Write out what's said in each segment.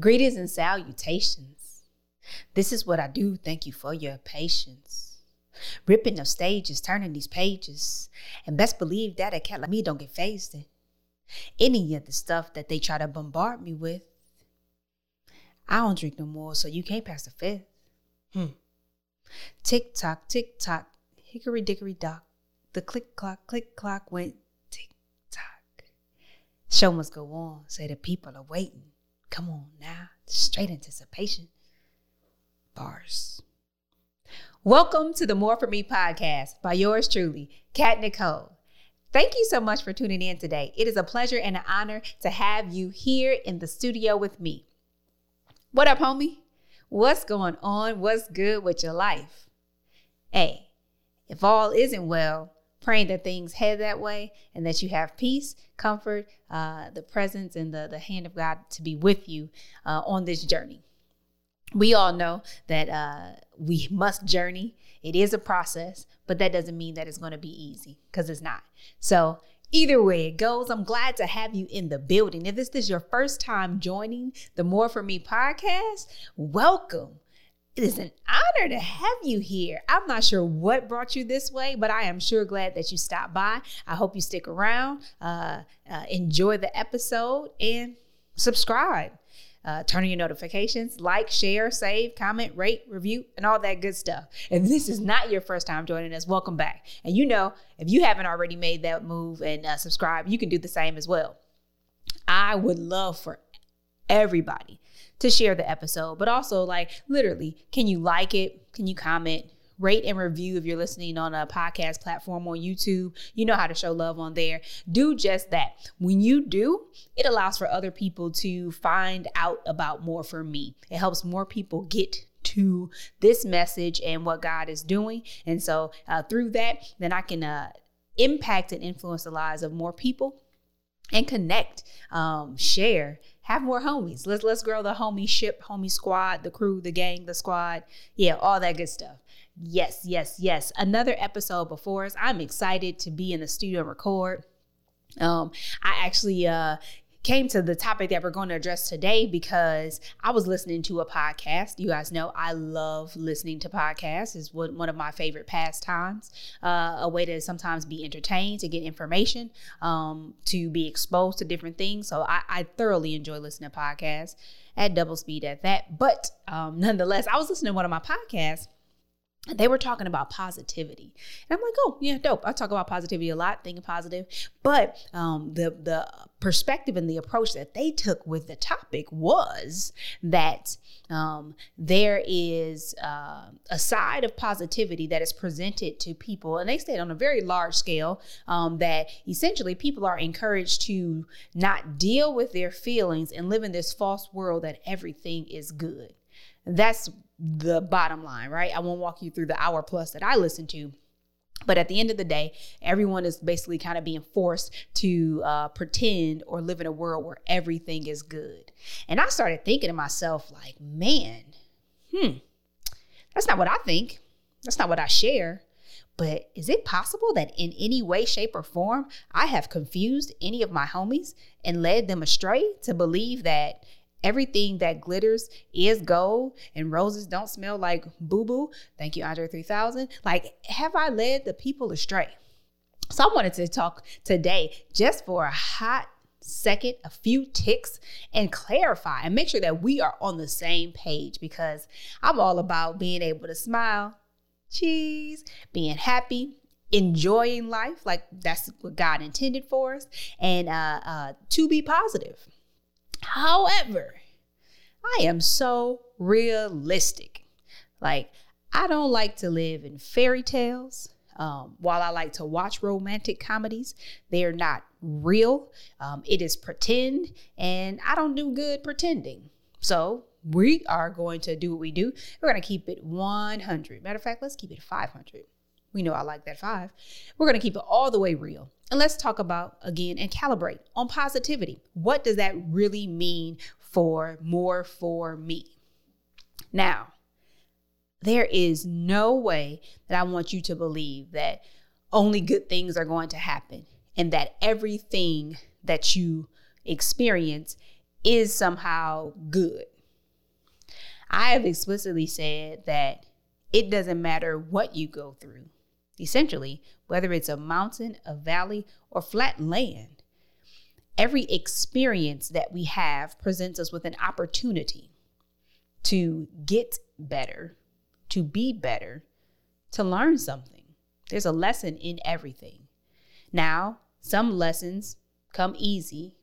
Greetings and salutations. This is what I do. Thank you for your patience. Ripping of stages, turning these pages. And best believe that a cat like me don't get phased in any of the stuff that they try to bombard me with. I don't drink no more, so you can't pass the fifth. Hmm. Tick tock, tick tock, hickory dickory dock. The click clock, click clock went tick tock. Show must go on, say the people are waiting. Come on now, straight anticipation. Bars. Welcome to the More For Me podcast by yours truly, Kat Nicole. Thank you so much for tuning in today. It is a pleasure and an honor to have you here in the studio with me. What up, homie? What's going on? What's good with your life? Hey, if all isn't well, praying that things head that way and that you have peace, comfort, uh, the presence, and the, the hand of God to be with you uh, on this journey. We all know that uh, we must journey. It is a process, but that doesn't mean that it's going to be easy because it's not. So, Either way it goes, I'm glad to have you in the building. If this is your first time joining the More For Me podcast, welcome. It is an honor to have you here. I'm not sure what brought you this way, but I am sure glad that you stopped by. I hope you stick around, uh, uh, enjoy the episode, and subscribe. Uh, turn on your notifications, like, share, save, comment, rate, review, and all that good stuff. If this is not your first time joining us, welcome back. And you know, if you haven't already made that move and uh, subscribe, you can do the same as well. I would love for everybody to share the episode, but also like literally, can you like it? Can you comment? Rate and review if you're listening on a podcast platform on YouTube. You know how to show love on there. Do just that. When you do, it allows for other people to find out about more for me. It helps more people get to this message and what God is doing. And so uh, through that, then I can uh, impact and influence the lives of more people and connect, um, share, have more homies. Let's let's grow the homie ship, homie squad, the crew, the gang, the squad. Yeah, all that good stuff. Yes, yes, yes. Another episode before us. I'm excited to be in the studio and record. Um, I actually uh came to the topic that we're going to address today because I was listening to a podcast. You guys know I love listening to podcasts. is one of my favorite pastimes. Uh, a way to sometimes be entertained, to get information, um, to be exposed to different things. So I, I, thoroughly enjoy listening to podcasts at double speed at that. But um, nonetheless, I was listening to one of my podcasts they were talking about positivity. And i'm like oh yeah dope. I talk about positivity a lot thinking positive. But um, the the perspective and the approach that they took with the topic was that um, there is uh, a side of positivity that is presented to people and they said on a very large scale um, that essentially people are encouraged to not deal with their feelings and live in this false world that everything is good that's the bottom line, right? I won't walk you through the hour plus that I listen to. But at the end of the day, everyone is basically kind of being forced to uh, pretend or live in a world where everything is good. And I started thinking to myself, like, man, hmm, that's not what I think. That's not what I share. But is it possible that in any way, shape, or form, I have confused any of my homies and led them astray to believe that everything that glitters is gold and roses don't smell like boo boo. Thank you, Andre 3000. Like, have I led the people astray? So I wanted to talk today just for a hot second, a few ticks, and clarify and make sure that we are on the same page because I'm all about being able to smile, cheese, being happy, enjoying life like that's what God intended for us, and uh, uh, to be positive. However, I am so realistic. Like, I don't like to live in fairy tales. Um, while I like to watch romantic comedies, they are not real. Um, it is pretend, and I don't do good pretending. So we are going to do what we do. We're going to keep it 100. Matter of fact, let's keep it 500. We know I like that five. We're going to keep it all the way real. And let's talk about again and calibrate on positivity. What does that really mean for more for me? Now, there is no way that I want you to believe that only good things are going to happen and that everything that you experience is somehow good. I have explicitly said that it doesn't matter what you go through, essentially, whether it's a mountain, a valley, or flat land. Every experience that we have presents us with an opportunity to get better, to be better, to learn something. There's a lesson in everything. Now, some lessons come easy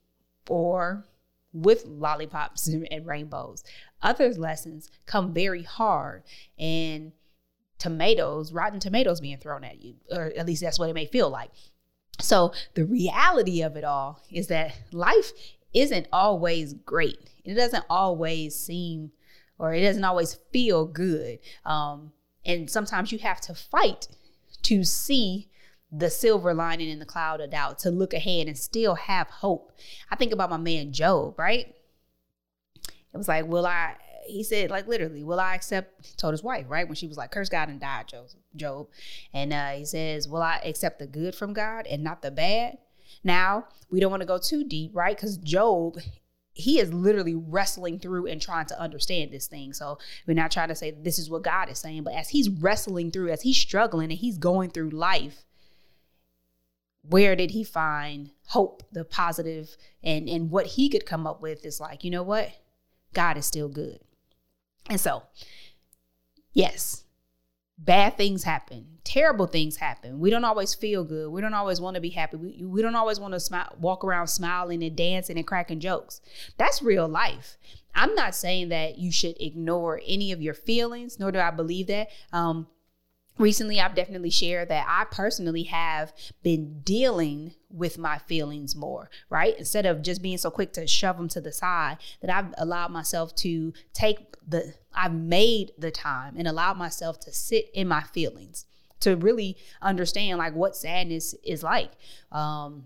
or with lollipops and rainbows. Other lessons come very hard and tomatoes, rotten tomatoes being thrown at you, or at least that's what it may feel like. So, the reality of it all is that life isn't always great. It doesn't always seem or it doesn't always feel good. Um, and sometimes you have to fight to see the silver lining in the cloud of doubt, to look ahead and still have hope. I think about my man Job, right? It was like, will I, he said, like literally, will I accept, he told his wife, right? When she was like, curse God and die, Job. And uh, he says, will I accept the good from God and not the bad? Now, we don't want to go too deep, right? Because Job he is literally wrestling through and trying to understand this thing. So we're not trying to say this is what God is saying, but as he's wrestling through, as he's struggling and he's going through life, where did he find hope, the positive, and and what he could come up with is like, you know what? God is still good. And so, yes, bad things happen. Terrible things happen. We don't always feel good. We don't always want to be happy. We, we don't always want to smile walk around smiling and dancing and cracking jokes. That's real life. I'm not saying that you should ignore any of your feelings nor do i believe that. Um, recently i've definitely shared that i personally have been dealing with my feelings more right? Instead of just being so quick to shove them to the side that i've allowed myself to take the i've made the time and allowed myself to sit in my feelings to really understand like what sadness is like. Um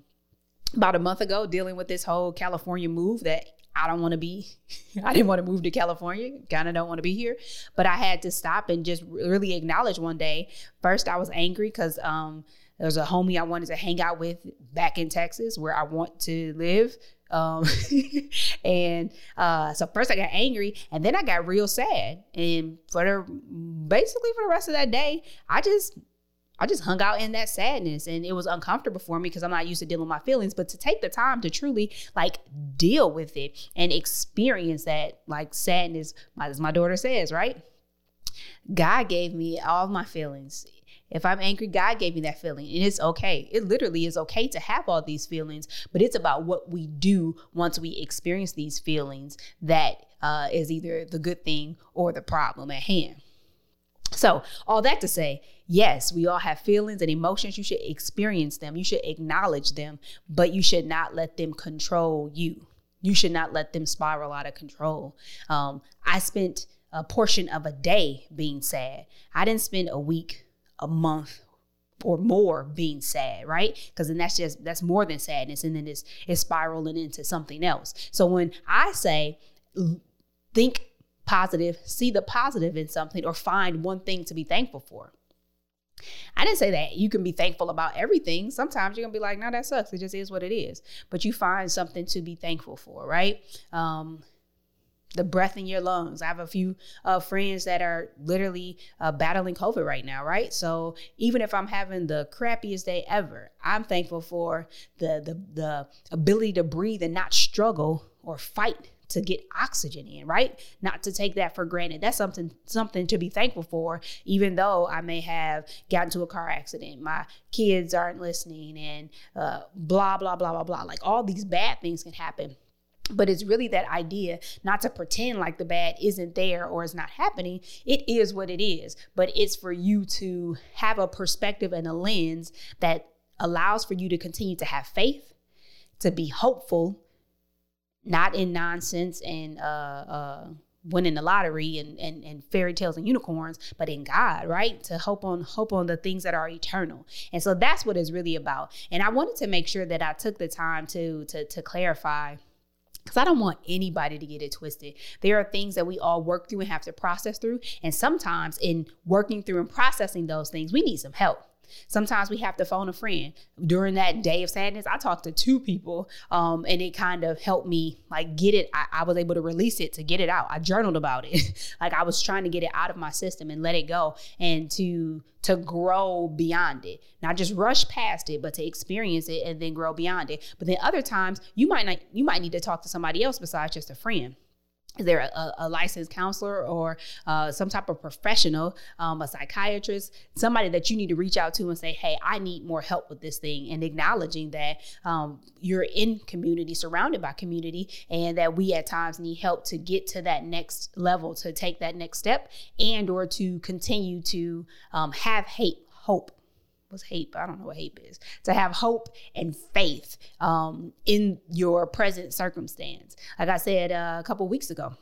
about a month ago dealing with this whole california move that I don't want to be, I didn't want to move to California, kind of don't want to be here. But I had to stop and just really acknowledge one day. First, I was angry because um, there was a homie I wanted to hang out with back in Texas where I want to live. Um, and uh, so first I got angry and then I got real sad. And for the basically for the rest of that day, I just I just hung out in that sadness and it was uncomfortable for me because I'm not used to dealing with my feelings. But to take the time to truly like deal with it and experience that like sadness, as my daughter says, right? God gave me all my feelings. If I'm angry, God gave me that feeling, and it's okay. It literally is okay to have all these feelings, but it's about what we do once we experience these feelings that uh, is either the good thing or the problem at hand. So, all that to say, yes, we all have feelings and emotions. You should experience them, you should acknowledge them, but you should not let them control you. You should not let them spiral out of control. Um, I spent a portion of a day being sad. I didn't spend a week, a month, or more being sad, right? Because then that's just that's more than sadness, and then it's it's spiraling into something else. So when I say think positive, see the positive in something, or find one thing to be thankful for. I didn't say that you can be thankful about everything. Sometimes you're gonna be like, no, that sucks. It just is what it is. But you find something to be thankful for, right? Um, the breath in your lungs. I have a few uh, friends that are literally uh, battling COVID right now, right? So even if I'm having the crappiest day ever, I'm thankful for the the the ability to breathe and not struggle or fight to get oxygen in, right? Not to take that for granted. That's something something to be thankful for, even though I may have gotten to a car accident, my kids aren't listening, and uh, blah blah blah blah blah. Like all these bad things can happen. But it's really that idea not to pretend like the bad isn't there or is not happening. It is what it is. But it's for you to have a perspective and a lens that allows for you to continue to have faith, to be hopeful, not in nonsense and uh, uh, winning the lottery and, and and fairy tales and unicorns, but in God, right? To hope on hope on the things that are eternal. And so that's what it's really about. And I wanted to make sure that I took the time to to to clarify because I don't want anybody to get it twisted. There are things that we all work through and have to process through. And sometimes in working through and processing those things, we need some help. Sometimes we have to phone a friend. During that day of sadness, I talked to two people, um, and it kind of helped me like get it. I, I was able to release it to get it out. I journaled about it, like I was trying to get it out of my system and let it go, and to to grow beyond it. Not just rush past it, but to experience it and then grow beyond it. But then other times you might not you might need to talk to somebody else besides just a friend is there a, a, licensed counselor or uh, some type of professional, um, a psychiatrist, somebody that you need to reach out to and say, hey, I need more help with this thing, and acknowledging that um, you're in community, surrounded by community, and that we at times need help to get to that next level, to take that next step, and or to continue to um, have hate, hope what's hate? I don't know what hate is. To have hope and faith um, in your present circumstance. Like I said uh, a couple weeks ago,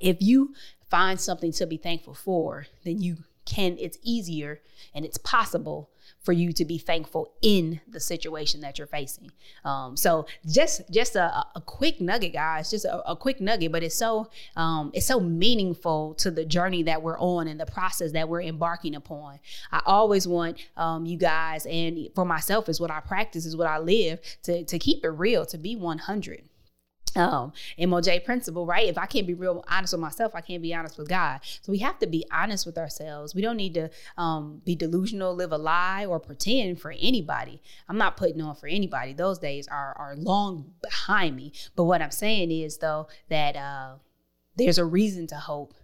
if you find something to be thankful for, then you can. It's easier and it's possible for you to be thankful in the situation that you're facing. Um, so just just a, a, quick nugget, guys, just a, a, quick nugget, but it's so um, it's so meaningful to the journey that we're on and the process that we're embarking upon. I always want um, you guys, and for myself, is what I practice, is what I live to to keep it real, to be 100 um, MOJ principle, right? If I can't be real honest with myself, I can't be honest with God. So we have to be honest with ourselves. We don't need to um, be delusional, live a lie, or pretend for anybody. I'm not putting on for anybody. Those days are are long behind me. But what I'm saying is though that uh, there's a reason to hope.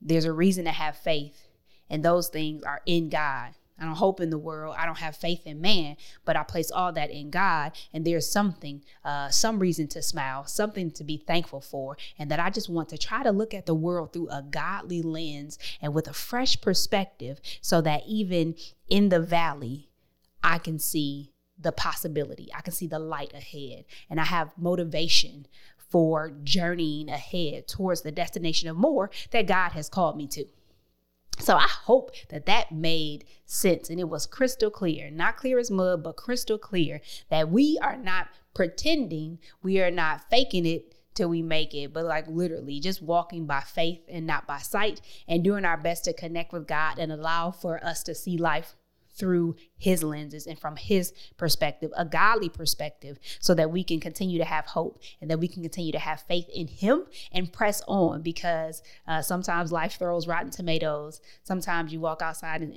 There's a reason to have faith, and those things are in God. I don't hope in the world. I don't have faith in man, but I place all that in God. And there's something, uh, some reason to smile, something to be thankful for. And that I just want to try to look at the world through a godly lens and with a fresh perspective so that even in the valley, I can see the possibility. I can see the light ahead. And I have motivation for journeying ahead towards the destination of more that God has called me to. So I hope that that made sense and it was crystal clear, not clear as mud, but crystal clear that we are not pretending, we are not faking it till we make it, but like literally just walking by faith and not by sight and doing our best to connect with God and allow for us to see life through his lenses and from his perspective, a godly perspective, so that we can continue to have hope and that we can continue to have faith in him and press on because uh, sometimes life throws rotten tomatoes. Sometimes you walk outside and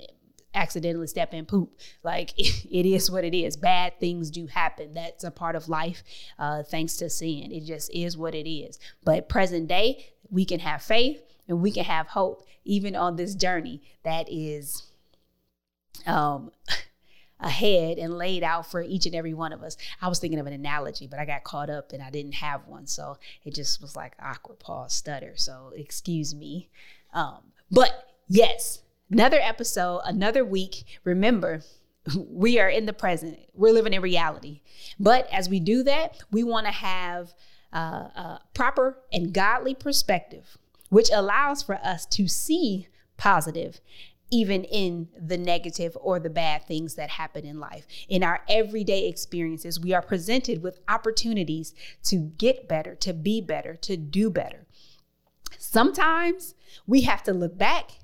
accidentally step in poop. Like it is what it is. Bad things do happen. That's a part of life, uh, thanks to sin. It just is what it is. But present day, we can have faith and we can have hope, even on this journey that is um, ahead and laid out for each and every one of us. I was thinking of an analogy, but I got caught up and I didn't have one. So it just was like awkward pause, stutter. So excuse me. Um, but yes, another episode, another week. Remember, we are in the present, we're living in reality. But as we do that, we want to have uh, a proper and godly perspective, which allows for us to see positive even in the negative or the bad things that happen in life. In our everyday experiences, we are presented with opportunities to get better, to be better, to do better. Sometimes we have to look back.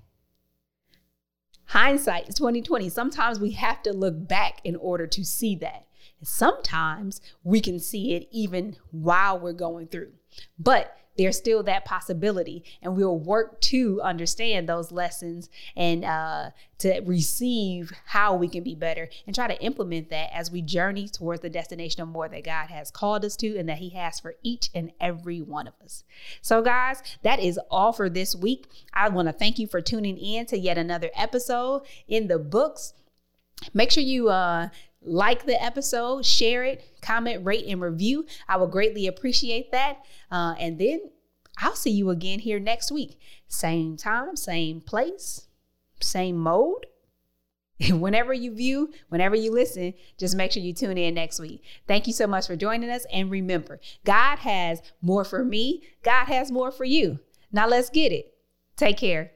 Hindsight is 2020. Sometimes we have to look back in order to see that. Sometimes we can see it even while we're going through. But there's still that possibility. And we'll work to understand those lessons and uh, to receive how we can be better and try to implement that as we journey towards the destination of more that God has called us to and that He has for each and every one of us. So, guys, that is all for this week. I want to thank you for tuning in to yet another episode in the books. Make sure you uh, like the episode, share it, comment, rate, and review. I would greatly appreciate that. Uh, and then I'll see you again here next week. Same time, same place, same mode. whenever you view, whenever you listen, just make sure you tune in next week. Thank you so much for joining us. And remember, God has more for me, God has more for you. Now let's get it. Take care.